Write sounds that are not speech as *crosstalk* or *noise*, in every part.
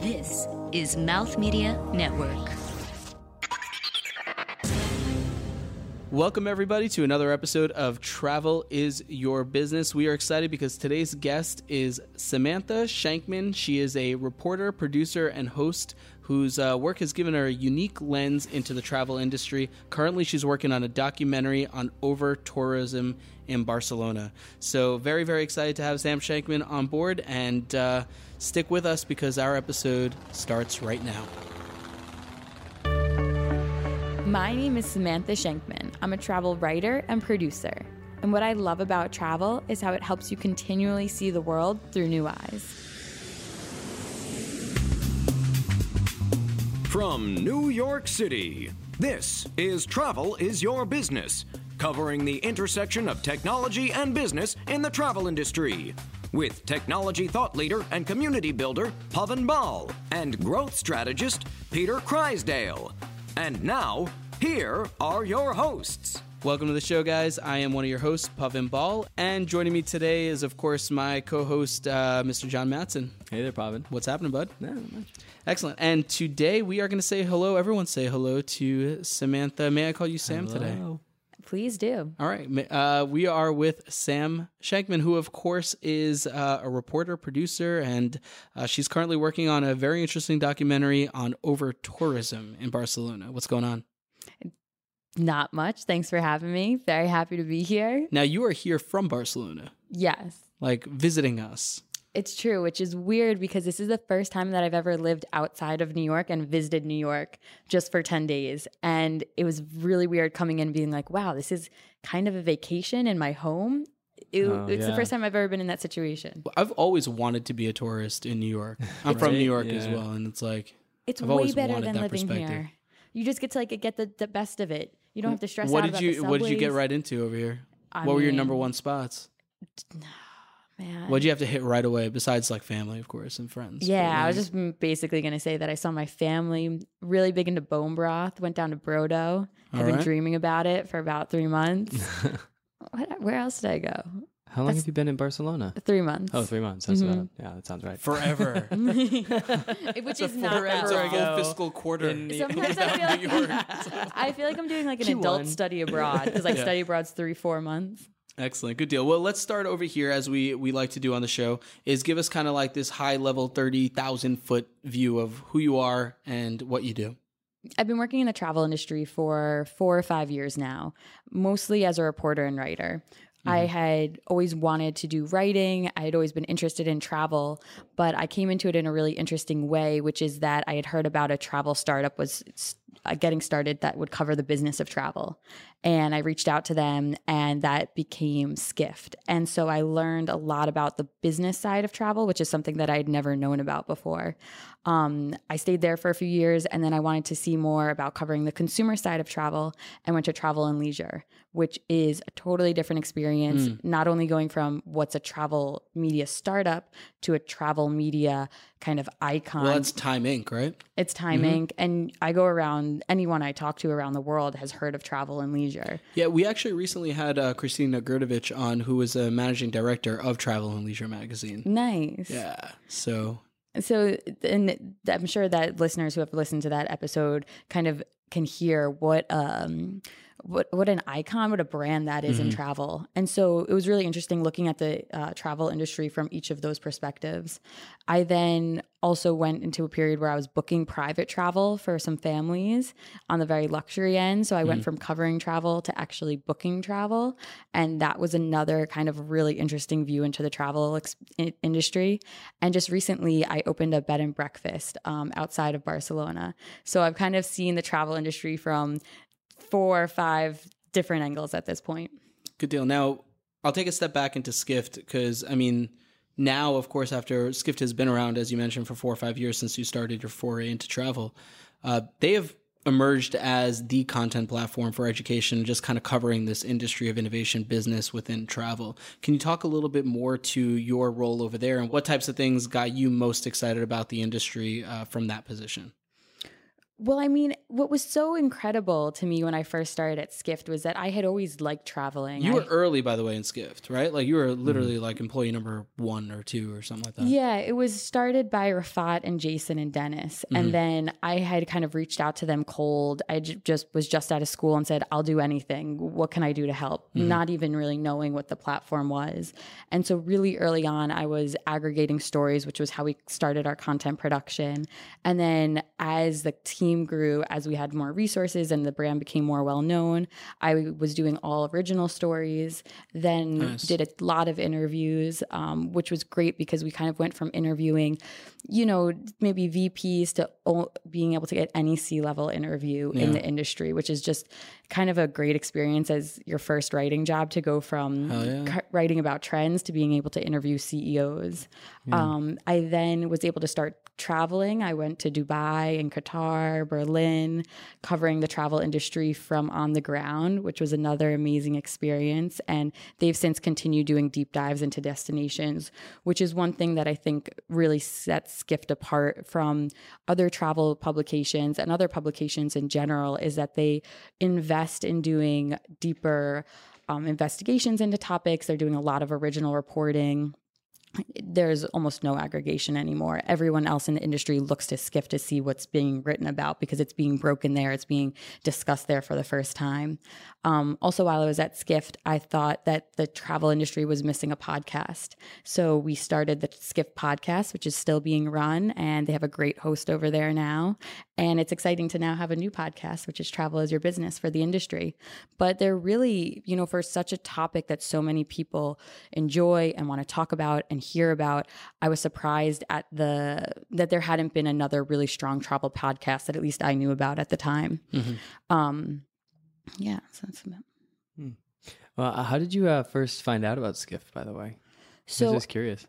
This is Mouth Media Network. Welcome, everybody, to another episode of Travel is Your Business. We are excited because today's guest is Samantha Shankman. She is a reporter, producer, and host whose uh, work has given her a unique lens into the travel industry. Currently, she's working on a documentary on over tourism in Barcelona. So, very, very excited to have Sam Shankman on board and uh, stick with us because our episode starts right now. My name is Samantha Shankman. I'm a travel writer and producer. And what I love about travel is how it helps you continually see the world through new eyes. From New York City, this is Travel is Your Business, covering the intersection of technology and business in the travel industry. With technology thought leader and community builder Pavan Bal and growth strategist Peter Kreisdale. And now, here are your hosts. Welcome to the show, guys. I am one of your hosts, Pavan Ball, and joining me today is, of course, my co-host, uh, Mr. John Matson. Hey there, Pavan. What's happening, bud? No, not much. Excellent. And today we are going to say hello. Everyone say hello to Samantha. May I call you Sam today? Please do. All right. Uh, we are with Sam Shankman, who, of course, is uh, a reporter, producer, and uh, she's currently working on a very interesting documentary on over tourism in Barcelona. What's going on? Not much. Thanks for having me. Very happy to be here. Now, you are here from Barcelona, Yes. like visiting us. It's true, which is weird because this is the first time that I've ever lived outside of New York and visited New York just for 10 days. And it was really weird coming in being like, wow, this is kind of a vacation in my home. It- Oh, it's the first time I've ever been in that situation. I've always wanted to be a tourist in New York. *laughs* I'm from New York as well, and it's like It's I've way always better wanted than that living perspective. here. You just get to like get the, the best of it. You don't have to stress what out did about you the what did you get right into over here? I what were your number one spots? *sighs* Man. What did you have to hit right away besides like family, of course, and friends? Yeah, But, I was just basically going to say that I saw my family really big into bone broth. Went down to Brodo. I've All been right. dreaming about it for about three months. *laughs* what, where else did I go? How long have you been in Barcelona? Three months. Oh, three months. That's Mhm. about, yeah, that sounds right. forever. *laughs* *laughs* Which is not that it's a long. full fiscal quarter. Sometimes I feel New like York. I feel like I'm doing like an adult Q1. study abroad because like Yeah. study abroad's three four months. Excellent. Good deal. Well, let's start over here as we we like to do on the show is give us kind of like this high level 30,000 foot view of who you are and what you do. I've been working in the travel industry for four or five years now, mostly as a reporter and writer. I mm-hmm. had always wanted to do writing. I had always been interested in travel, but I came into it in a really interesting way, which is that I had heard about a travel startup was getting started that would cover the business of travel. And I reached out to them, and that became Skift. And so I learned a lot about the business side of travel, which is something that I had never known about before. Um, I stayed there for a few years, and then I wanted to see more about covering the consumer side of travel and went to Travel and Leisure, which is a totally different experience. Not only going from what's a travel media startup to a travel media kind of icon. Well, that's Time Inc., right? It's Time Inc. And I go around, anyone I talk to around the world has heard of Travel and Leisure. Yeah, we actually recently had uh, Christina Gerdovich on, who was a managing director of Travel and Leisure magazine. Nice. Yeah. So So, and I'm sure that listeners who have listened to that episode kind of can hear what um what what an icon, what a brand that is in travel. And so it was really interesting looking at the uh, travel industry from each of those perspectives. I then also went into a period where I was booking private travel for some families on the very luxury end. So I went from covering travel to actually booking travel, and that was another kind of really interesting view into the travel ex- industry. And just recently, I opened a bed and breakfast um, outside of Barcelona. So I've kind of seen the travel industry from four or five different angles at this point. Good deal. Now, I'll take a step back into Skift because, I mean, now, of course, after Skift has been around, as you mentioned, for four or five years since you started your foray into travel, uh, they have emerged as the content platform for education, just kind of covering this industry of innovation business within travel. Can you talk a little bit more to your role over there and what types of things got you most excited about the industry uh, from that position? Well, I mean, what was so incredible to me when I first started at Skift was that I had always liked traveling. You I- were early, by the way, in Skift, right? Like you were literally like employee number one or two or something like that. Yeah, it was started by Rafat and Jason and Dennis. Mm-hmm. And then I had kind of reached out to them cold. I j- just was just out of school and said, I'll do anything. What can I do to help? Mm-hmm. Not even really knowing what the platform was. And so, really early on, I was aggregating stories, which was how we started our content production. And then, as the team grew, as we had more resources and the brand became more well known, I was doing all original stories. Then Nice. did a lot of interviews, um, which was great because we kind of went from interviewing, you know, maybe VPs to o- being able to get any C level interview in the industry, which is just kind of a great experience as your first writing job to go from yeah. c- writing about trends to being able to interview CEOs. Um, I then was able to start traveling. I went to Dubai and Qatar, Berlin, covering the travel industry from on the ground, which was another amazing experience. And they've since continued doing deep dives into destinations, which is one thing that I think really sets Skift apart from other travel publications and other publications in general is that they invest in doing deeper um, investigations into topics. They're doing a lot of original reporting there's almost no aggregation anymore. Everyone else in the industry looks to Skift to see what's being written about because it's being broken there, it's being discussed there for the first time. Um, also, while I was at Skift, I thought that the travel industry was missing a podcast. So we started the Skift podcast, which is still being run, and they have a great host over there now. And it's exciting to now have a new podcast, which is Travel as Your Business for the industry. But they're really, you know, for such a topic that so many people enjoy and want to talk about and hear about, I was surprised at the that there hadn't been another really strong travel podcast that at least I knew about at the time. Um, yeah, so that's about. Well, uh, how did you uh, first find out about Skift? By the way, I So was just curious.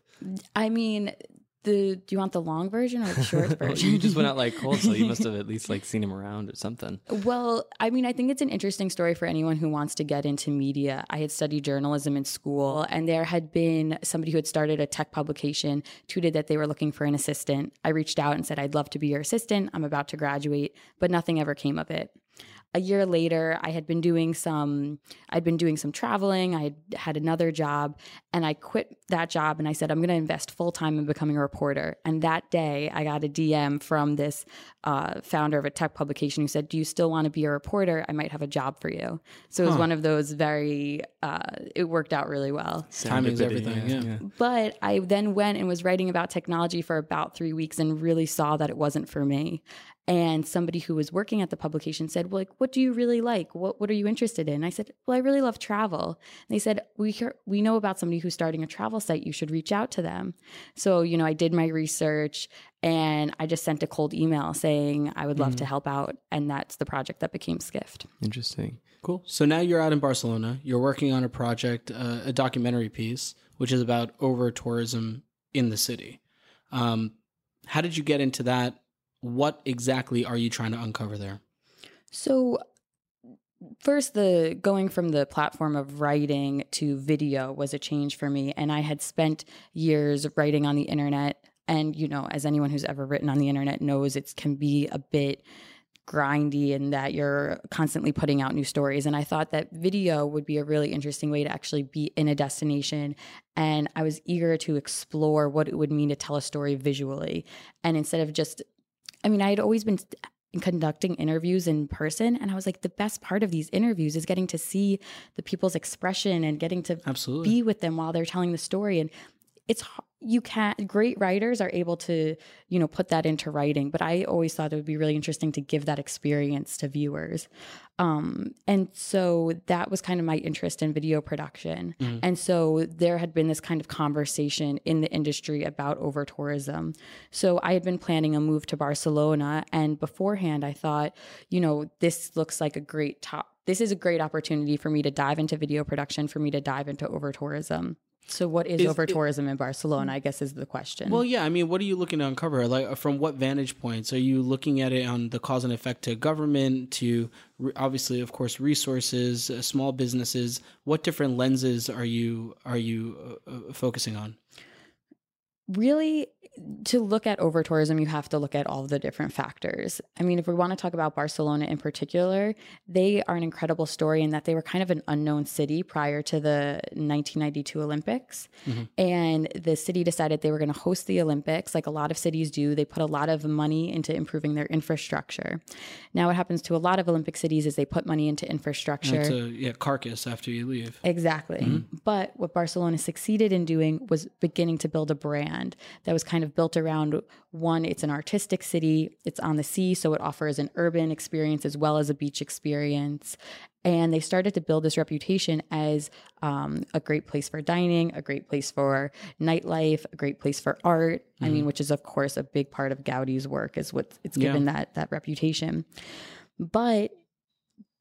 I mean, the do you want the long version or the short version? *laughs* Oh, you just went out like cold, so you must have at least like seen him around or something. *laughs* Well, I mean, I think it's an interesting story for anyone who wants to get into media. I had studied journalism in school, and there had been somebody who had started a tech publication, tweeted that they were looking for an assistant. I reached out and said, I'd love to be your assistant. I'm about to graduate, but nothing ever came of it. A year later, I had been doing some I'd been doing some traveling. I had had another job and I quit that job and I said I'm going to invest full time in becoming a reporter. And that day, I got a DM from this uh, founder of a tech publication who said, "Do you still want to be a reporter? I might have a job for you." So it was one of those very uh, it worked out really well. Timing's Serendipity, everything, yeah. But I then went and was writing about technology for about three weeks and really saw that it wasn't for me. And somebody who was working at the publication said, "Well, like, what do you really like? What What are you interested in?" I said, "Well, I really love travel." And they said, "We hear, we know about somebody who's starting a travel site. You should reach out to them." So you know, I did my research and I just sent a cold email saying I would love to help out, and that's the project that became Skift. Interesting. Cool. So now you're out in Barcelona. You're working on a project, uh, a documentary piece, which is about over tourism in the city. Um, how did you get into that? What exactly are you trying to uncover there? So first the going from the platform of writing to video was a change for me and I had spent years writing on the internet and you know as anyone who's ever written on the internet knows it can be a bit grindy and that you're constantly putting out new stories and I thought that video would be a really interesting way to actually be in a destination and I was eager to explore what it would mean to tell a story visually and instead of just I mean, I had always been conducting interviews in person, and I was like, the best part of these interviews is getting to see the people's expression and getting to Absolutely. be with them while they're telling the story. And it's you can't. Great writers are able to, you know, put that into writing. But I always thought it would be really interesting to give that experience to viewers. Um, and so that was kind of my interest in video production. And so there had been this kind of conversation in the industry about over tourism. So I had been planning a move to Barcelona. And beforehand, I thought, you know, this looks like a great top. This is a great opportunity for me to dive into video production, for me to dive into over tourism. So, what is, Is over tourism in Barcelona? I guess is the question. Well, yeah. I mean, what are you looking to uncover? Like, from what vantage points are you looking at it on the cause and effect to government, to re- obviously, of course, resources, uh, small businesses? What different lenses are you are you uh, uh, focusing on? really to look at over tourism, you have to look at all the different factors. I mean, if we want to talk about Barcelona in particular, they are an incredible story in that they were kind of an unknown city prior to the 1992 Olympics. Mm-hmm. And the city decided they were going to host the Olympics, like a lot of cities do. They put a lot of money into improving their infrastructure. Now, what happens to a lot of Olympic cities is they put money into infrastructure. It's a yeah, carcass after you leave. Exactly. Mm-hmm. But what Barcelona succeeded in doing was beginning to build a brand that was kind of built around one, it's an artistic city, it's on the sea, so it offers an urban experience as well as a beach experience. And they started to build this reputation as um, a great place for dining, a great place for nightlife, a great place for art. Mm-hmm. I mean, mm-hmm. which is of course a big part of Gaudi's work, is what it's given yeah. that that reputation. But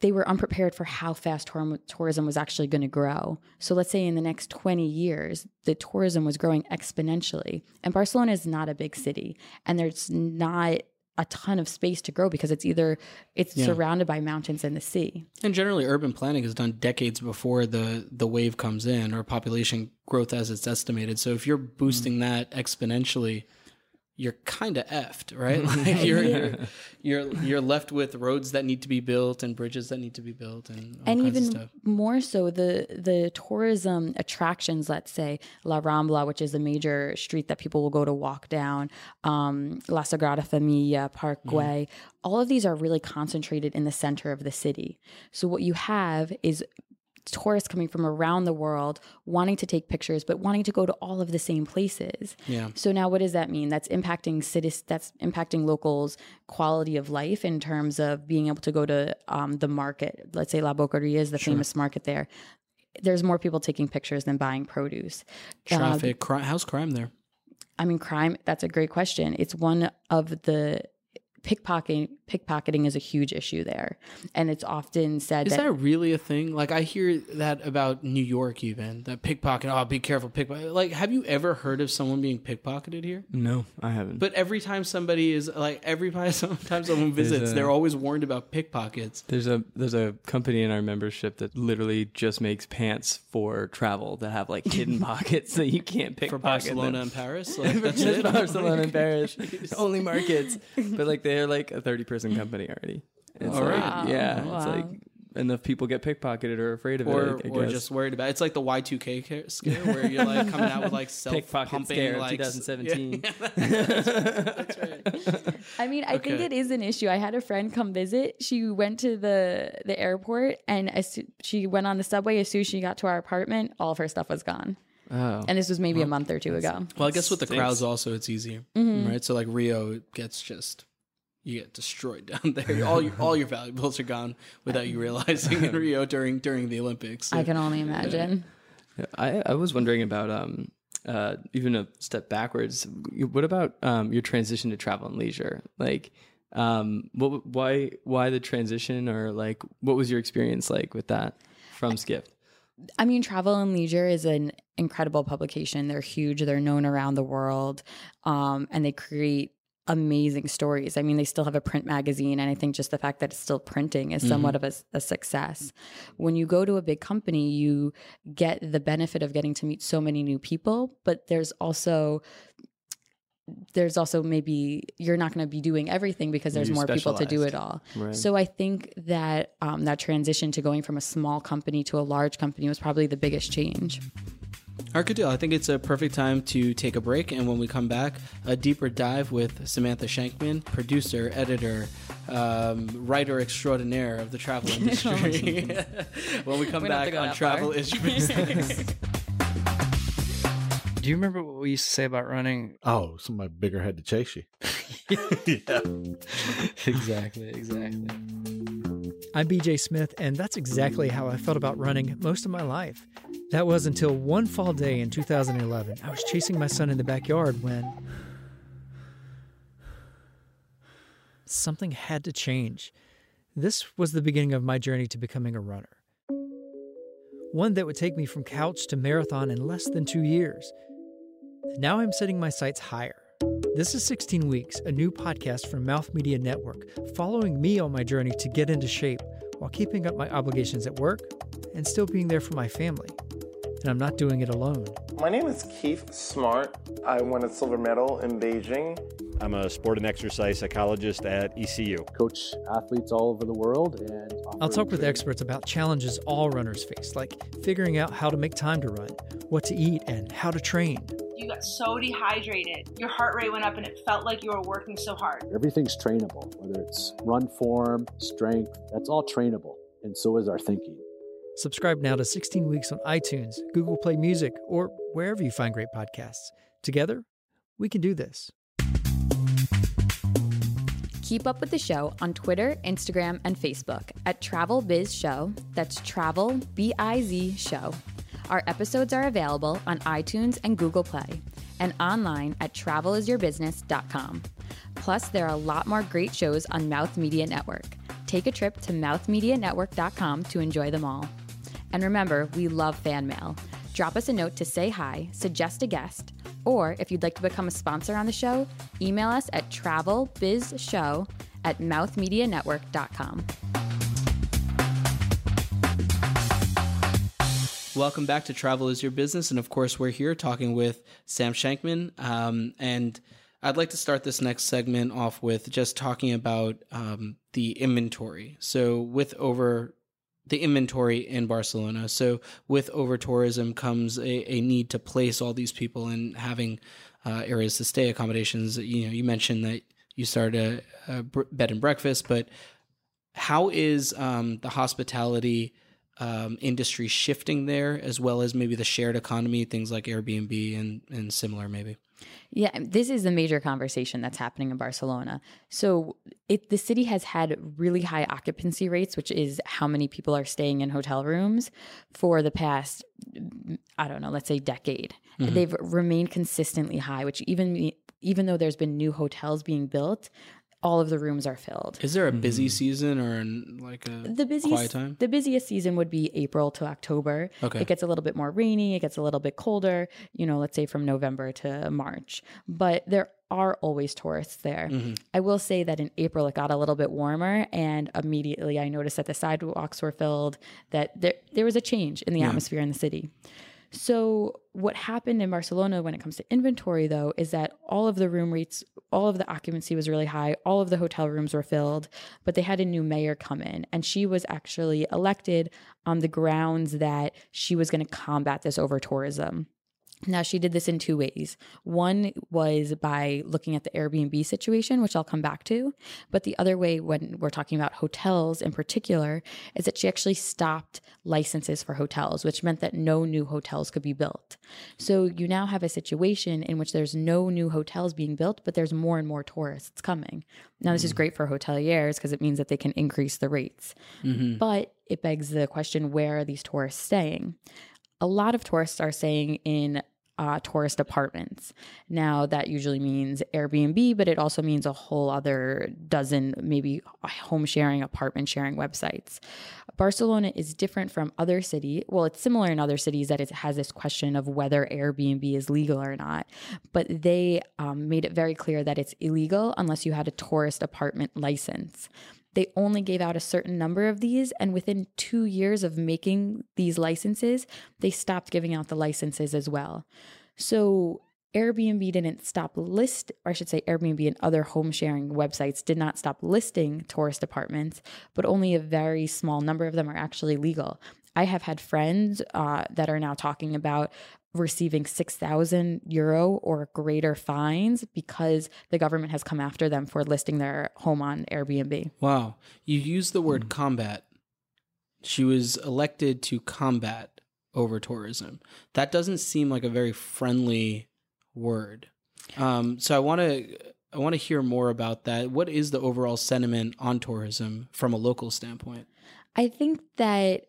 they were unprepared for how fast tourism was actually going to grow. So let's say in the next 20 years, the tourism was growing exponentially. And Barcelona is not a big city, and there's not a ton of space to grow because it's either it's yeah. surrounded by mountains and the sea. And generally urban planning is done decades before the the wave comes in or population growth as it's estimated. So if you're boosting mm. that exponentially, you're kind of effed, right? *laughs* Like you're, you're you're left with roads that need to be built and bridges that need to be built and all sorts of stuff. and even more so the the tourism attractions. Let's say La Rambla, which is a major street that people will go to walk down, um, La Sagrada Familia, Park Güell. Mm-hmm. All of these are really concentrated in the center of the city. So what you have is tourists coming from around the world wanting to take pictures but wanting to go to all of the same places. Yeah. So now what does that mean? That's impacting cities that's impacting locals quality of life in terms of being able to go to um, the market. Let's say la boqueria is the sure. famous market there. There's more people taking pictures than buying produce. Traffic uh, cri- how's crime there? I mean crime that's a great question. It's one of the pickpocketing pickpocketing is a huge issue there. And it's often said is that, that really a thing? Like i hear that about new york even that pickpocket oh be careful pickpocket like have you ever heard of someone being pickpocketed here? No i haven't. But every time somebody is like every time *laughs* someone visits a, they're always warned about pickpockets. There's a there's a company in our membership that literally just makes pants for travel that have like hidden *laughs* pockets that you can't pick for barcelona them. and paris? *laughs* Like, that's it? Barcelona and paris. Only markets. But like they're like a 30 person company already. It's All like, right. Yeah. Wow. It's like enough people get pickpocketed or afraid of or, it. I, I or just worried about it. It's like the Y2K scare where you're like coming out with like *laughs* self pumping like 2017. *laughs* Yeah, that's, that's, right. *laughs* I mean, I okay. think it is an issue. I had a friend come visit. She went to the the airport and as she went on the subway. As soon as she got to our apartment, all of her stuff was gone. Oh. And this was maybe well, a month or two ago. Well, I guess with the crowds also it's easier, mm-hmm. right? So like Rio gets just you get destroyed *laughs* down there. All your all your valuables are gone without you realizing in *laughs* Rio during during the Olympics. So, I can only imagine. Yeah. I I was wondering about um uh even a step backwards. What about um your transition to travel and leisure? Like um what why why the transition or like what was your experience like with that from Skift? I mean, Travel and Leisure is an incredible publication. They're huge. They're known around the world, um, and they create amazing stories. I mean, they still have a print magazine, and I think just the fact that it's still printing is somewhat mm-hmm. of a, a, success. When you go to a big company, you get the benefit of getting to meet so many new people, but there's also there's also maybe you're not going to be doing everything because there's more people to do it all. Right. So I think that um, that transition to going from a small company to a large company was probably the biggest change. All right, good deal. I think it's a perfect time to take a break. And when we come back, a deeper dive with Samantha Shankman, producer, editor, um, writer extraordinaire of the travel *laughs* industry. *laughs* when we come we back on Travel Is Your Business. Do you remember what we used to say about running? Oh, somebody bigger had to chase you. *laughs* yeah. exactly, exactly. I'm BJ Smith, and that's exactly how I felt about running most of my life. That was until one fall day in 2011. I was chasing my son in the backyard when something had to change. This was the beginning of my journey to becoming a runner. One that would take me from couch to marathon in less than two years. Now I'm setting my sights higher. This is 16 Weeks, a new podcast from Mouth Media Network, following me on my journey to get into shape while keeping up my obligations at work and still being there for my family. And I'm not doing it alone. My name is Keith Smart. I won a silver medal in Beijing. I'm a sport and exercise psychologist at ECU. Coach athletes all over the world and I'll talk with experts about challenges all runners face, like figuring out how to make time to run, what to eat, and how to train. You got so dehydrated. Your heart rate went up and it felt like you were working so hard. Everything's trainable, whether it's run form, strength, that's all trainable. And so is our thinking. Subscribe now to 16 Weeks on iTunes, Google Play Music, or wherever you find great podcasts. Together, we can do this. Keep up with the show on Twitter, Instagram, and Facebook at Travel Biz Show. That's Travel B I Z Show. Our episodes are available on iTunes and Google Play and online at travelisyourbusiness.com. Plus, there are a lot more great shows on Mouth Media Network. Take a trip to mouthmedianetwork.com to enjoy them all. And remember, we love fan mail. Drop us a note to say hi, suggest a guest, or if you'd like to become a sponsor on the show, email us at travelbizshow at mouthmedianetwork.com. Welcome back to Travel is Your Business. And of course, we're here talking with Sam Shankman. Um, and I'd like to start this next segment off with just talking about um, the inventory. So, with over the inventory in Barcelona. So, with over tourism comes a, a need to place all these people and having uh, areas to stay, accommodations. You know, you mentioned that you started a, a bed and breakfast, but how is um, the hospitality? Um, industry shifting there, as well as maybe the shared economy, things like Airbnb and, and similar, maybe? Yeah, this is a major conversation that's happening in Barcelona. So, it, the city has had really high occupancy rates, which is how many people are staying in hotel rooms for the past, I don't know, let's say decade. Mm-hmm. They've remained consistently high, which even even though there's been new hotels being built, all of the rooms are filled. Is there a busy mm-hmm. season or like a the busiest quiet time? The busiest season would be April to October. Okay. It gets a little bit more rainy, it gets a little bit colder, you know, let's say from November to March. But there are always tourists there. Mm-hmm. I will say that in April it got a little bit warmer and immediately I noticed that the sidewalks were filled, that there there was a change in the yeah. atmosphere in the city. So, what happened in Barcelona when it comes to inventory, though, is that all of the room rates, all of the occupancy was really high, all of the hotel rooms were filled, but they had a new mayor come in, and she was actually elected on the grounds that she was going to combat this over tourism. Now, she did this in two ways. One was by looking at the Airbnb situation, which I'll come back to. But the other way, when we're talking about hotels in particular, is that she actually stopped licenses for hotels, which meant that no new hotels could be built. So you now have a situation in which there's no new hotels being built, but there's more and more tourists coming. Now, this mm-hmm. is great for hoteliers because it means that they can increase the rates. Mm-hmm. But it begs the question where are these tourists staying? a lot of tourists are staying in uh, tourist apartments. Now, that usually means Airbnb, but it also means a whole other dozen, maybe home sharing, apartment sharing websites. Barcelona is different from other cities. Well, it's similar in other cities that it has this question of whether Airbnb is legal or not, but they um, made it very clear that it's illegal unless you had a tourist apartment license. They only gave out a certain number of these, and within two years of making these licenses, they stopped giving out the licenses as well. So Airbnb didn't stop list, or I should say Airbnb and other home sharing websites did not stop listing tourist apartments, but only a very small number of them are actually legal. I have had friends uh, that are now talking about receiving 6,000 euro or greater fines because the government has come after them for listing their home on Airbnb. Wow. You used the word mm. combat. She was elected to combat over tourism. That doesn't seem like a very friendly word. Um, so I want to I want to hear more about that. What is the overall sentiment on tourism from a local standpoint? I think that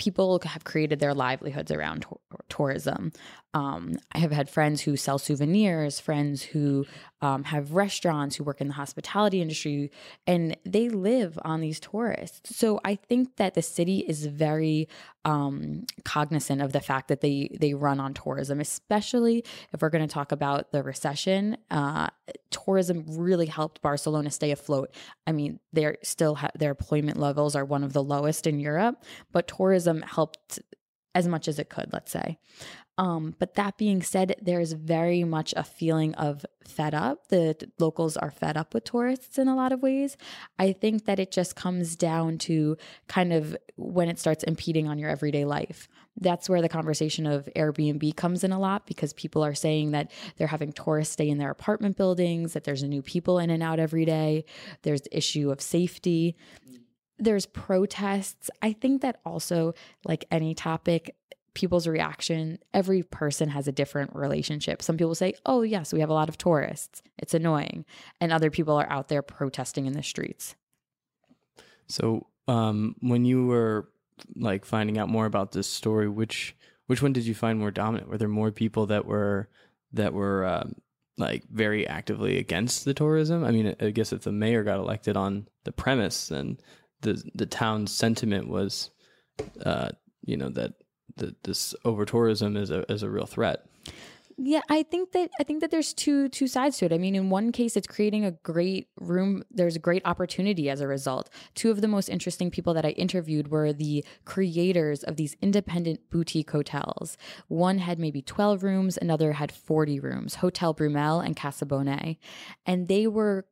people have created their livelihoods around to- tourism. Um, I have had friends who sell souvenirs, friends who um, have restaurants, who work in the hospitality industry, and they live on these tourists. So I think that the city is very um, cognizant of the fact that they they run on tourism, especially if we're going to talk about the recession. Uh, tourism really helped Barcelona stay afloat. I mean, they're still ha- their employment levels are one of the lowest in Europe, but tourism helped as much as it could, let's say. Um, but that being said, there's very much a feeling of fed up. The locals are fed up with tourists in a lot of ways. I think that it just comes down to kind of when it starts impeding on your everyday life. That's where the conversation of Airbnb comes in a lot because people are saying that they're having tourists stay in their apartment buildings, that there's new people in and out every day. There's the issue of safety there's protests. I think that also, like any topic, people's reaction, every person has a different relationship. Some people say, oh, yes, we have a lot of tourists. It's annoying. And other people are out there protesting in the streets. So, um, when you were like finding out more about this story, which which one did you find more dominant? Were there more people that were that were um, like very actively against the tourism? I mean, I guess if the mayor got elected on the premise, then the the town's sentiment was, uh, you know, that the, this over tourism is a is a real threat. Yeah, I think that I think that there's two two sides to it. I mean, in one case, it's creating a great room. There's a great opportunity as a result. Two of the most interesting people that I interviewed were the creators of these independent boutique hotels. One had maybe 12 rooms, another had 40 rooms. Hotel Brummell and Casa Bonay, and they were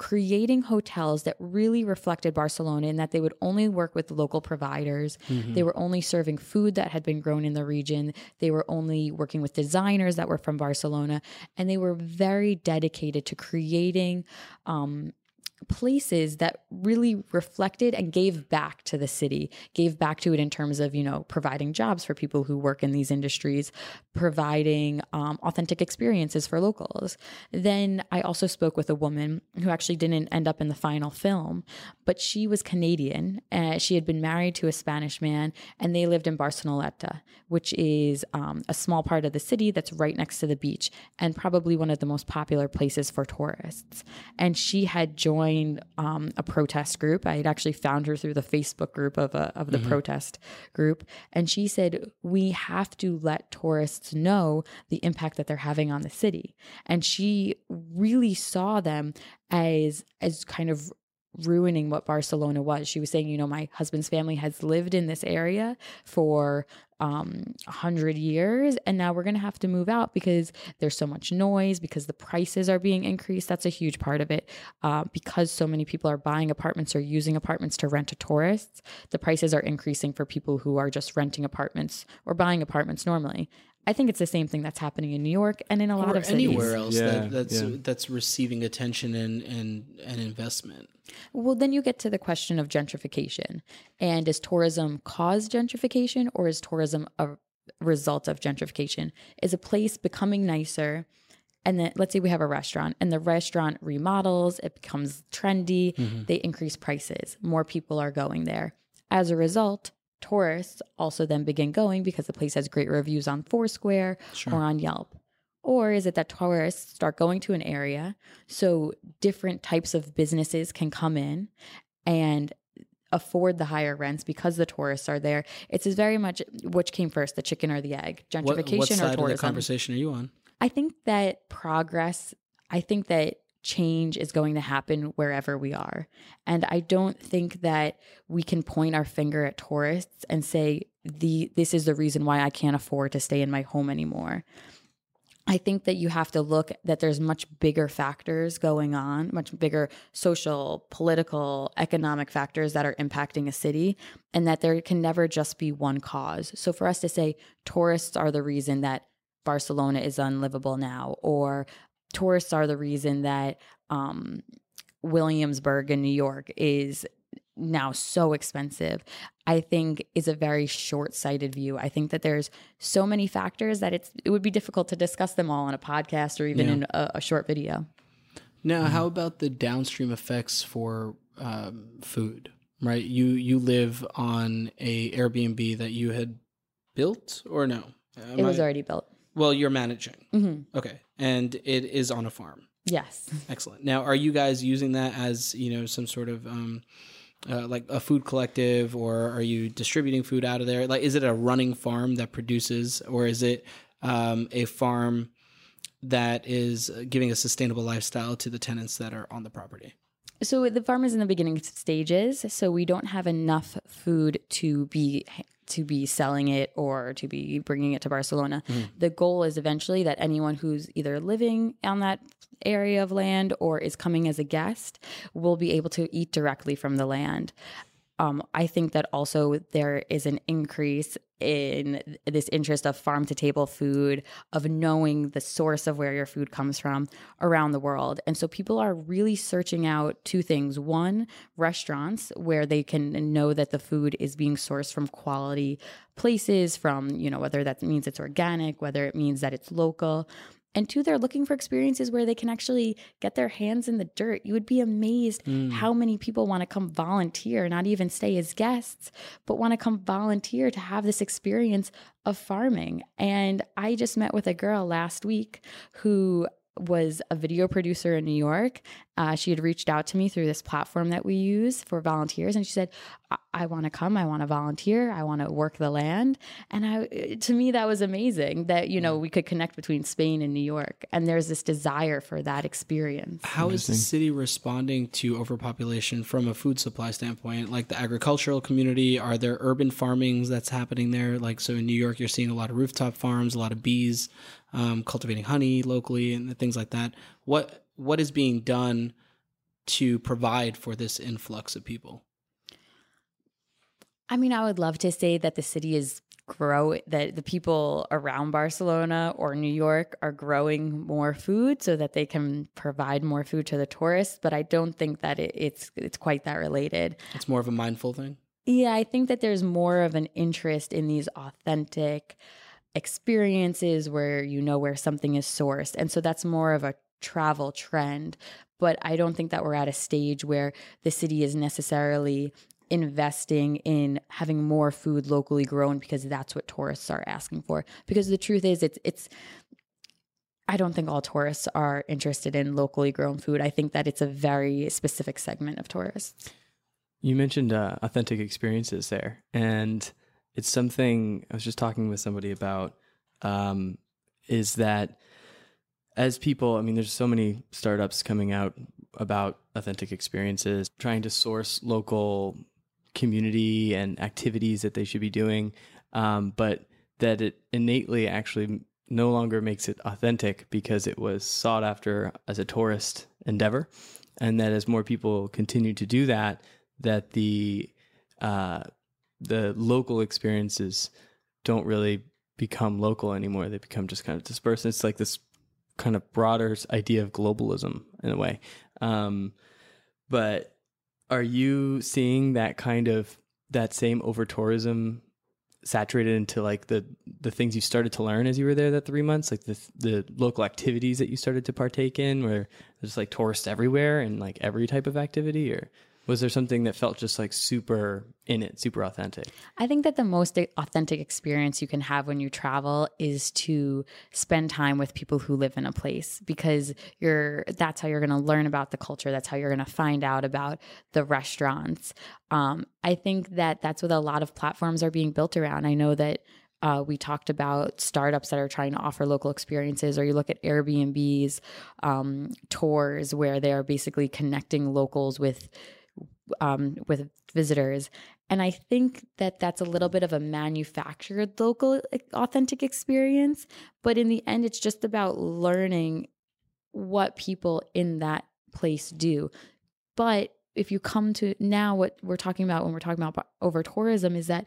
creating hotels that really reflected Barcelona in that they would only work with local providers. Mm-hmm. They were only serving food that had been grown in the region. They were only working with designers that were from Barcelona. And they were very dedicated to creating um, places that really reflected and gave back to the city, gave back to it in terms of, you know, providing jobs for people who work in these industries, providing um, authentic experiences for locals. Then I also spoke with a woman who actually didn't end up in the final film, but she was Canadian. Uh, she had been married to a Spanish man, and they lived in Barceloneta, which is um, a small part of the city that's right next to the beach and probably one of the most popular places for tourists. And she had joined joined um, a protest group. I had actually found her through the Facebook group of, a, of the mm-hmm. protest group. And she said, We have to let tourists know the impact that they're having on the city. And she really saw them as as kind of ruining what Barcelona was. She was saying, you know, my husband's family has lived in this area for um 100 years and now we're going to have to move out because there's so much noise because the prices are being increased. That's a huge part of it. Uh, because so many people are buying apartments or using apartments to rent to tourists the prices are increasing for people who are just renting apartments or buying apartments normally I think it's the same thing that's happening in New York and in a or lot of cities. anywhere else yeah, that, that's yeah. that's receiving attention and, and and investment. Well, then you get to the question of gentrification. And does tourism cause gentrification or is tourism a result of gentrification? Is a place becoming nicer? And then let's say we have a restaurant and the restaurant remodels, it becomes trendy, mm-hmm. they increase prices, more people are going there. As a result, tourists also then begin going because the place has great reviews on Foursquare sure. or on Yelp. Or is it that tourists start going to an area so different types of businesses can come in and afford the higher rents because the tourists are there? It's very much which came first, the chicken or the egg, gentrification what, what side or tourism. Of the conversation are you on? I think that progress. I think that change is going to happen wherever we are. And I don't think that we can point our finger at tourists and say the this is the reason why I can't afford to stay in my home anymore. I think that you have to look that there's much bigger factors going on, much bigger social, political, economic factors that are impacting a city, and that there can never just be one cause. So for us to say tourists are the reason that Barcelona is unlivable now, or tourists are the reason that um, Williamsburg in New York is now so expensive, I think is a very short-sighted view. I think that there's so many factors that it's it would be difficult to discuss them all on a podcast or even yeah. in a, a, short video. Now, mm-hmm. how about the downstream effects for um, food? Right, you you live on a Airbnb that you had built or no? Am it was I, already built. Well, you're managing. Mm-hmm. Okay, and it is on a farm. Yes. Excellent. Now, are you guys using that as you know some sort of um, uh, like a food collective, or are you distributing food out of there? Like, is it a running farm that produces, or is it um, a farm that is giving a sustainable lifestyle to the tenants that are on the property? So the farm is in the beginning stages, so we don't have enough food to be to be selling it or to be bringing it to Barcelona. Mm-hmm. The goal is eventually that anyone who's either living on that area of land or is coming as a guest will be able to eat directly from the land. Um, I think that also there is an increase in this interest of farm to table food, of knowing the source of where your food comes from around the world. And so people are really searching out two things. One, restaurants where they can know that the food is being sourced from quality places, from, you know, whether that means it's organic, whether it means that it's local. And two, they're looking for experiences where they can actually get their hands in the dirt. You would be amazed Mm. how many people want to come volunteer, not even stay as guests, but want to come volunteer to have this experience of farming. And I just met with a girl last week who was a video producer in New York. Uh, she had reached out to me through this platform that we use for volunteers, and she said, "I, I want to come. I want to volunteer. I want to work the land." And I, to me, that was amazing that you know we could connect between Spain and New York, and there's this desire for that experience. How is the city responding to overpopulation from a food supply standpoint? Like the agricultural community, are there urban farmings that's happening there? Like, so in New York, you're seeing a lot of rooftop farms, a lot of bees um, cultivating honey locally and things like that. What What is being done to provide for this influx of people? I mean, I would love to say that the city is grow that the people around Barcelona or New York are growing more food so that they can provide more food to the tourists, but I don't think that it, it's it's quite that related. It's more of a mindful thing. Yeah, I think that there's more of an interest in these authentic experiences where you know where something is sourced. And so that's more of a travel trend. But I don't think that we're at a stage where the city is necessarily investing in having more food locally grown because that's what tourists are asking for. Because the truth is it's it's I don't think all tourists are interested in locally grown food. I think that it's a very specific segment of tourists. You mentioned uh, authentic experiences there, and it's something I was just talking with somebody about. Um, is that as people, I mean, there's so many startups coming out about authentic experiences, trying to source local community and activities that they should be doing, um, but that it innately actually no longer makes it authentic because it was sought after as a tourist endeavor, and that as more people continue to do that, that the uh, the local experiences don't really become local anymore. They become just kind of dispersed. It's like this kind of broader idea of globalism in a way. Um, but are you seeing that kind of that same over tourism saturated into like the the things you started to learn as you were there that three months, like the the local activities that you started to partake in, where there's like tourists everywhere and like every type of activity, or was there something that felt just like super in it, super authentic? I think that the most authentic experience you can have when you travel is to spend time with people who live in a place because you're that's how you're going to learn about the culture, that's how you're going to find out about the restaurants. Um, I think that that's what a lot of platforms are being built around. I know that uh, we talked about startups that are trying to offer local experiences, or you look at Airbnb's um, tours where they are basically connecting locals with um, with visitors. And I think that that's a little bit of a manufactured local authentic experience. But in the end, it's just about learning what people in that place do. But if you come to now, what we're talking about when we're talking about over tourism is that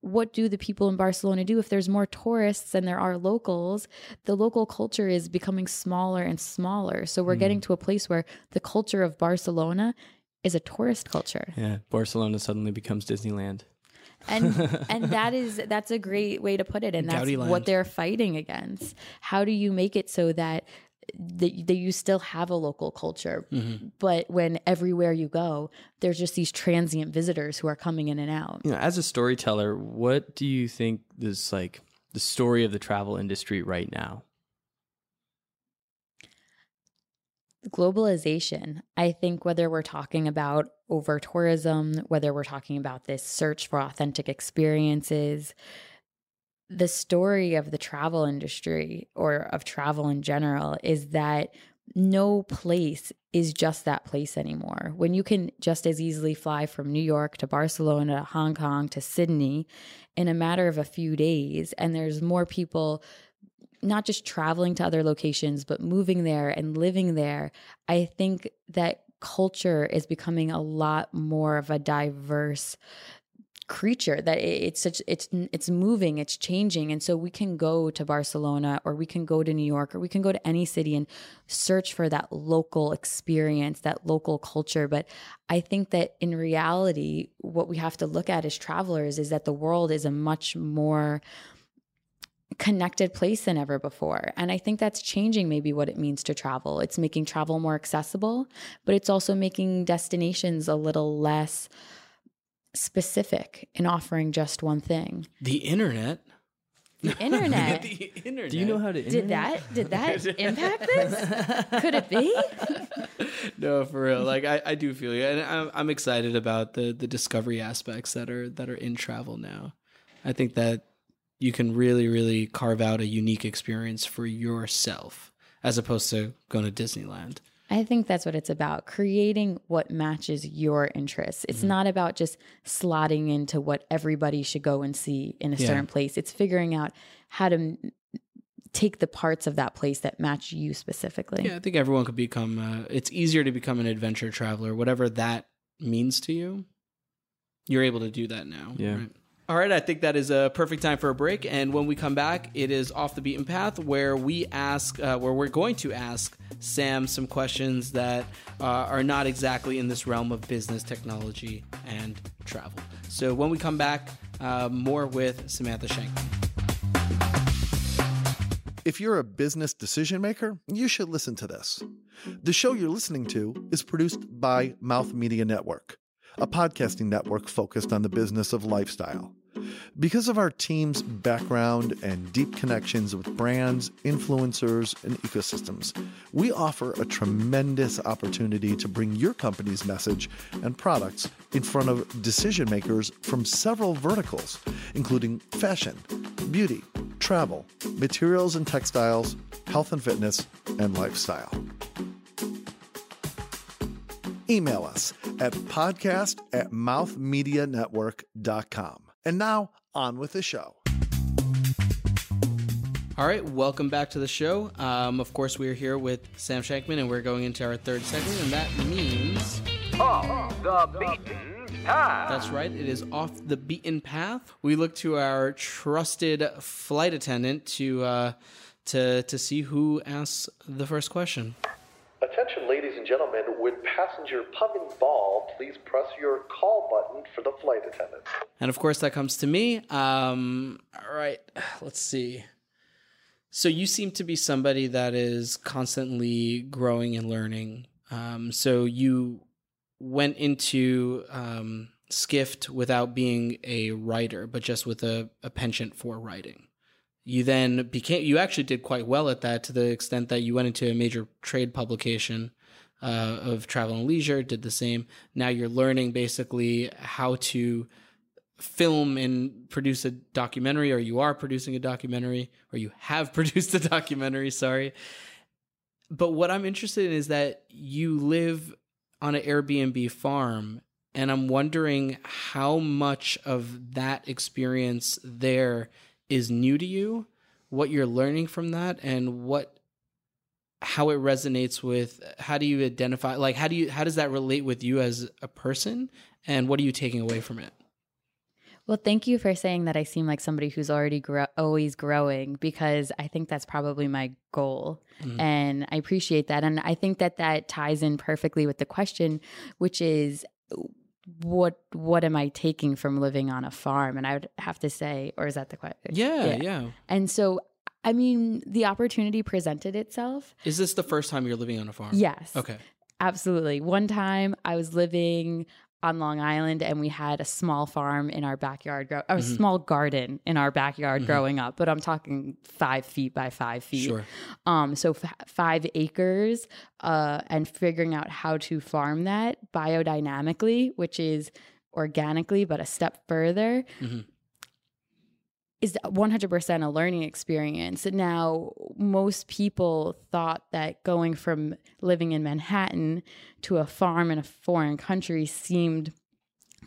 what do the people in Barcelona do? If there's more tourists than there are locals, the local culture is becoming smaller and smaller. So we're Mm. getting to a place where the culture of Barcelona is a tourist culture. Yeah, Barcelona suddenly becomes Disneyland. and *laughs* and that is that's a great way to put it and that's Gaudi what they're fighting against how do you make it so that that, that you still have a local culture Mhm. but when everywhere you go there's just these transient visitors who are coming in and out You know, as a storyteller, what do you think is like the story of the travel industry right now? Globalization. I think whether we're talking about over tourism, whether we're talking about this search for authentic experiences, the story of the travel industry or of travel in general is that no place is just that place anymore. When you can just as easily fly from New York to Barcelona, Hong Kong to Sydney in a matter of a few days, and there's more people not just traveling to other locations, but moving there and living there, I think that culture is becoming a lot more of a diverse creature that it's such it's it's moving it's changing. And so we can go to Barcelona or we can go to New York or we can go to any city and search for that local experience that local culture. But I think that in reality what we have to look at as travelers is that the world is a much more connected place than ever before. And I think that's changing maybe what it means to travel. It's making travel more accessible, but it's also making destinations a little less specific in offering just one thing. The internet. The *laughs* internet. the internet. Do you know how to Did that did that *laughs* impact this? Could it be? *laughs* no, for real. Like I, I do feel you, and I'm, I'm excited about the the discovery aspects that are that are in travel now. I think that you can really, really carve out a unique experience for yourself as opposed to going to Disneyland. I think that's what it's about creating what matches your interests. It's Mm-hmm. not about just slotting into what everybody should go and see in a Yeah. certain place. It's figuring out how to m- take the parts of that place that match you specifically. Yeah, I think everyone could become. Uh, it's easier to become an adventure traveler, whatever that means to you. You're able to do that now. Yeah. right? All right, I think that is a perfect time for a break. And when we come back, it is off the beaten path, where we ask, uh, where we're going to ask Sam some questions that uh, are not exactly in this realm of business, technology, and travel. So when we come back, uh, more with Samantha Shank. If you're a business decision maker, you should listen to this. The show you're listening to is produced by Mouth Media Network, a podcasting network focused on the business of lifestyle. Because of our team's background and deep connections with brands, influencers, and ecosystems, we offer a tremendous opportunity to bring your company's message and products in front of decision makers from several verticals, including fashion, beauty, travel, materials and textiles, health and fitness, and lifestyle. Email us at podcast at mouthmedianetwork.com. And now, on with the show. All right, welcome back to the show. Um, of course, we are here with Sam Shankman, and we're going into our third segment, and that means Off the beaten path. that's right. It is off the beaten path. We look to our trusted flight attendant to uh, to to see who asks the first question. And gentlemen. Would passenger Pavin Ball please press your call button for the flight attendant? And of course, that comes to me. Um, all right, let's see. So you seem to be somebody that is constantly growing and learning. Um, so you went into um, Skift without being a writer, but just with a, a penchant for writing. You then became, you actually did quite well at that to the extent that you went into a major trade publication uh, of travel and leisure, did the same. Now you're learning basically how to film and produce a documentary, or you are producing a documentary, or you have *laughs* produced a documentary, sorry. But what I'm interested in is that you live on an Airbnb farm, and I'm wondering how much of that experience there is new to you, what you're learning from that, and what how it resonates with how do you identify like how do you how does that relate with you as a person and what are you taking away from it Well, thank you for saying that I seem like somebody who's already grow- always growing because I think that's probably my goal. Mhm. And I appreciate that. And I think that that ties in perfectly with the question, which is what what am I taking from living on a farm? And I would have to say, or is that the question? Yeah, yeah. And so, I mean, the opportunity presented itself. Is this the first time you're living on a farm? Yes. Okay. Absolutely. One time I was living on Long Island and we had a small farm in our backyard, grow- a Mhm. small garden in our backyard Mhm. growing up, but I'm talking five feet by five feet. Sure. Um, so f- five acres, uh, and figuring out how to farm that biodynamically, which is organically, but a step further. Mhm. Is 100% a learning experience. Now, most people thought that going from living in Manhattan to a farm in a foreign country seemed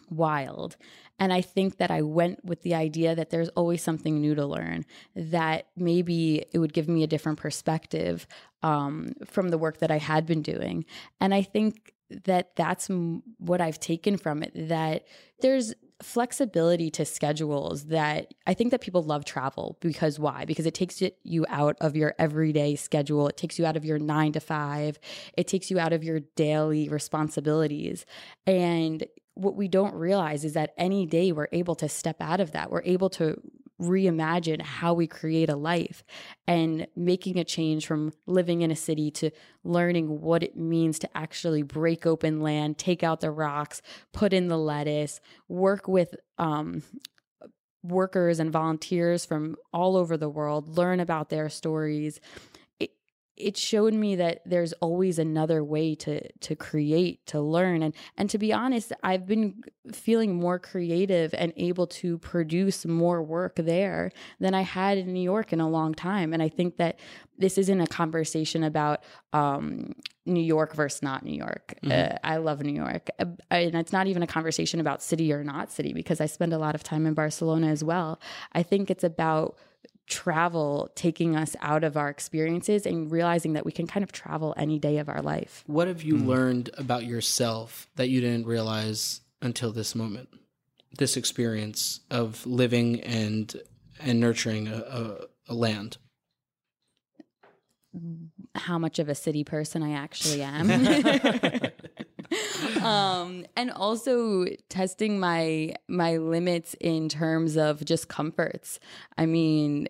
wild. And I think that I went with the idea that there's always something new to learn, that maybe it would give me a different perspective um, from the work that I had been doing. And I think that that's what I've taken from it that there's flexibility to schedules that I think that people love travel because why? Because it takes you out of your everyday schedule. It takes you out of your 9 to 5. It takes you out of your daily responsibilities. And what we don't realize is that any day we're able to step out of that. We're able to reimagine how we create a life and making a change from living in a city to learning what it means to actually break open land, take out the rocks, put in the lettuce, work with um, workers and volunteers from all over the world, learn about their stories, it showed me that there's always another way to to create to learn. And and to be honest i've been feeling more creative and able to produce more work there than i had in new york in a long time. And i think that this isn't a conversation about um, new york versus not new york. Mm-hmm. uh, i love new york. Uh, and it's not even a conversation about city or not city because i spend a lot of time in barcelona as well. I think it's about travel taking us out of our experiences and realizing that we can kind of travel any day of our life. What have you mm. learned about yourself that you didn't realize until this moment? This experience of living and and nurturing a, a, a land. How much of a city person I actually am. *laughs* *laughs* um, and also testing my my limits in terms of just comforts. I mean,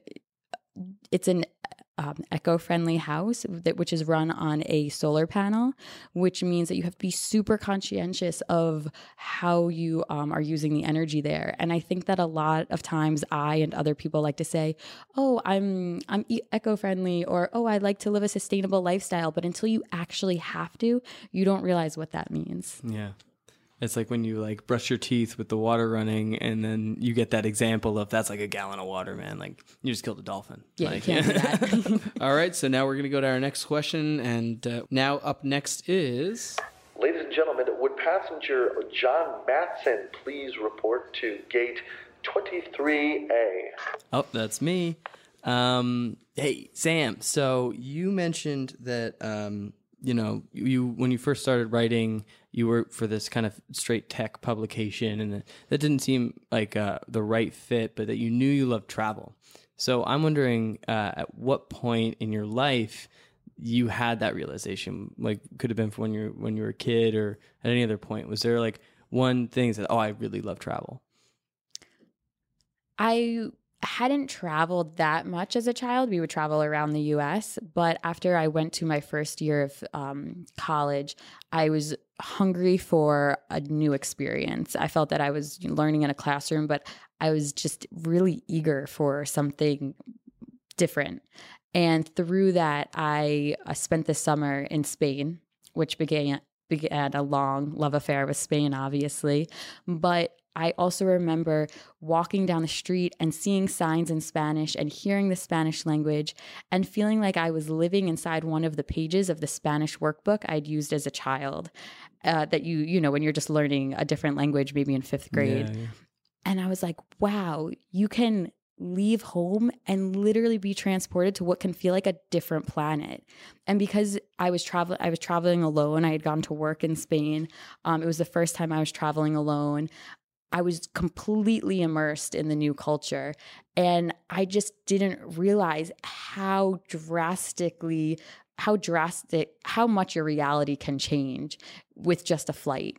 it's an um, eco-friendly house that which is run on a solar panel, which means that you have to be super conscientious of how you um, are using the energy there. And I think that a lot of times I and other people like to say, "Oh, I'm I'm eco-friendly," or "Oh, I like to live a sustainable lifestyle," but until you actually have to, you don't realize what that means. Yeah. It's like when you like brush your teeth with the water running, and then you get that example of that's like a gallon of water, man. Like you just killed a dolphin. Yeah, like, you can't do that. *laughs* *laughs* All right, so now we're gonna go to our next question, and uh, now up next is. Ladies and gentlemen, would passenger John Matson please report to gate 23A? Oh, that's me. Um, hey, Sam. So you mentioned that um, you know you when you first started writing you worked for this kind of straight tech publication, and that didn't seem like uh, the right fit, but that you knew you loved travel. So I'm wondering uh, at what point in your life you had that realization? Like, could have been when you when you were a kid, or at any other point. Was there like one thing that oh, I really love travel? I hadn't traveled that much as a child. We would travel around the US. But after I went to my first year of um, college, I was hungry for a new experience. I felt that I was learning in a classroom, but I was just really eager for something different. And through that, I, I spent the summer in Spain, which began began a long love affair with Spain, obviously. But I also remember walking down the street and seeing signs in Spanish and hearing the Spanish language and feeling like I was living inside one of the pages of the Spanish workbook I'd used as a child. Uh, that you, you know, when you're just learning a different language, maybe in fifth grade. Yeah, yeah. And I was like, wow, you can leave home and literally be transported to what can feel like a different planet. And because I was traveling, I was traveling alone. I had gone to work in Spain. Um, it was the first time I was traveling alone. I was completely immersed in the new culture. And I just didn't realize how drastically, how drastic, how much your reality can change with just a flight.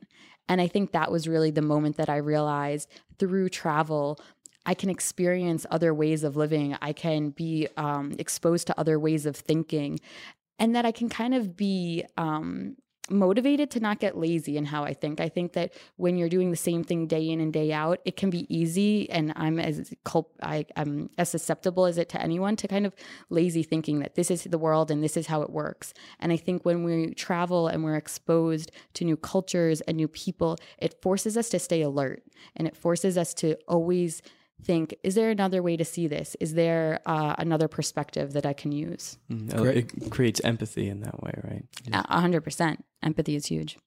And I think that was really the moment that I realized through travel, I can experience other ways of living. I can be um, exposed to other ways of thinking. And that I can kind of be um, motivated to not get lazy in how I think. I think that when you're doing the same thing day in and day out, it can be easy, and I'm as culp- I, am as susceptible as it to anyone to kind of lazy thinking that this is the world and this is how it works. And I think when we travel and we're exposed to new cultures and new people, it forces us to stay alert, and it forces us to always think, is there another way to see this? Is there uh, another perspective that I can use? Mm, oh, it creates empathy in that way, right? A hundred percent. Empathy is huge.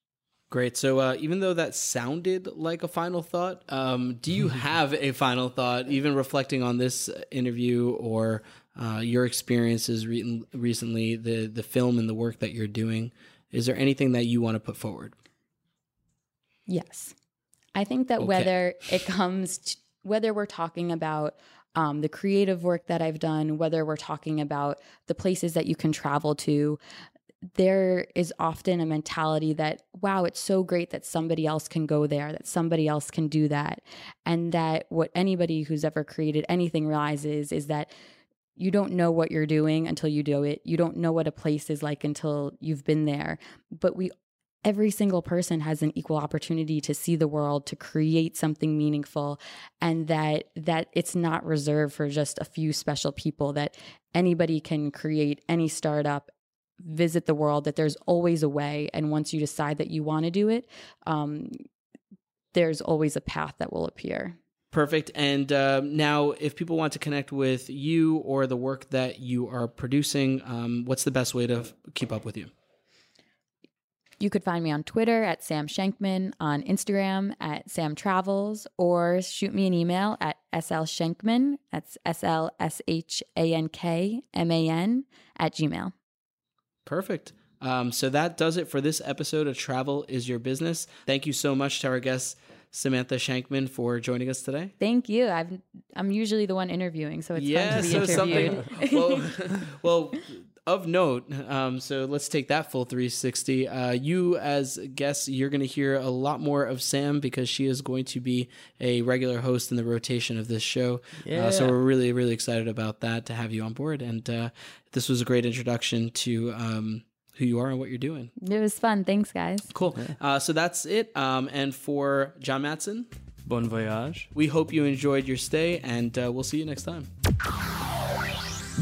Great. So, uh, even though that sounded like a final thought, um, do you *laughs* have a final thought, even reflecting on this interview or uh, your experiences re- recently, the the film and the work that you're doing? Is there anything that you want to put forward? Yes, I think that Okay. whether *laughs* it comes, to, whether we're talking about um, the creative work that I've done, whether we're talking about the places that you can travel to, there is often a mentality that, wow, it's so great that somebody else can go there, that somebody else can do that. And that what anybody who's ever created anything realizes is that you don't know what you're doing until you do it. You don't know what a place is like until you've been there. But we every single person has an equal opportunity to see the world to create something meaningful and that that it's not reserved for just a few special people that anybody can create any startup visit the world that there's always a way and once you decide that you want to do it um, there's always a path that will appear Perfect. And uh, now, if people want to connect with you or the work that you are producing, um, what's the best way to keep up with you? You could find me on Twitter at Sam Shankman, on Instagram at Sam Travels, or shoot me an email at SL Shankman, that's S L S H A N K M A N, at Gmail. Perfect. Um, so that does it for this episode of Travel is Your Business. Thank you so much to our guest, Samantha Shankman, for joining us today. Thank you. I've, I'm usually the one interviewing, so it's yeah, fun to be so interviewed. something. well, *laughs* well, of note. Um, so let's take that full 360. Uh, you, as guests, you're going to hear a lot more of Sam because she is going to be a regular host in the rotation of this show. Uh, so we're really, really excited about that to have you on board. And uh, this was a great introduction to um, who you are and what you're doing. it was fun. Thanks, guys. Cool. Uh, so that's it. Um, and for John Matson, bon voyage. We hope you enjoyed your stay, and uh, we'll see you next time.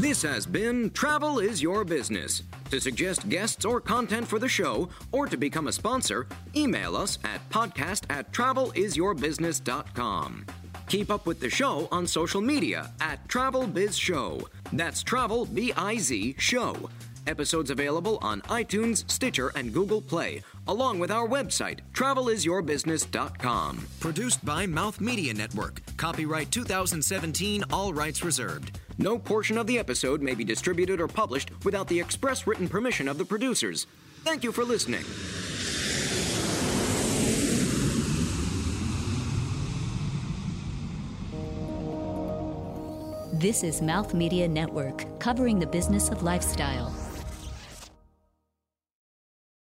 This has been Travel is Your Business. To suggest guests or content for the show, or to become a sponsor, email us at podcast at travelisyourbusiness.com. Keep up with the show on social media at Travel Biz Show. That's Travel B I Z Show. Episodes available on iTunes, Stitcher, and Google Play, along with our website, travelisyourbusiness.com. Produced by Mouth Media Network. Copyright 2017, all rights reserved. No portion of the episode may be distributed or published without the express written permission of the producers. Thank you for listening. This is Mouth Media Network, covering the business of lifestyle.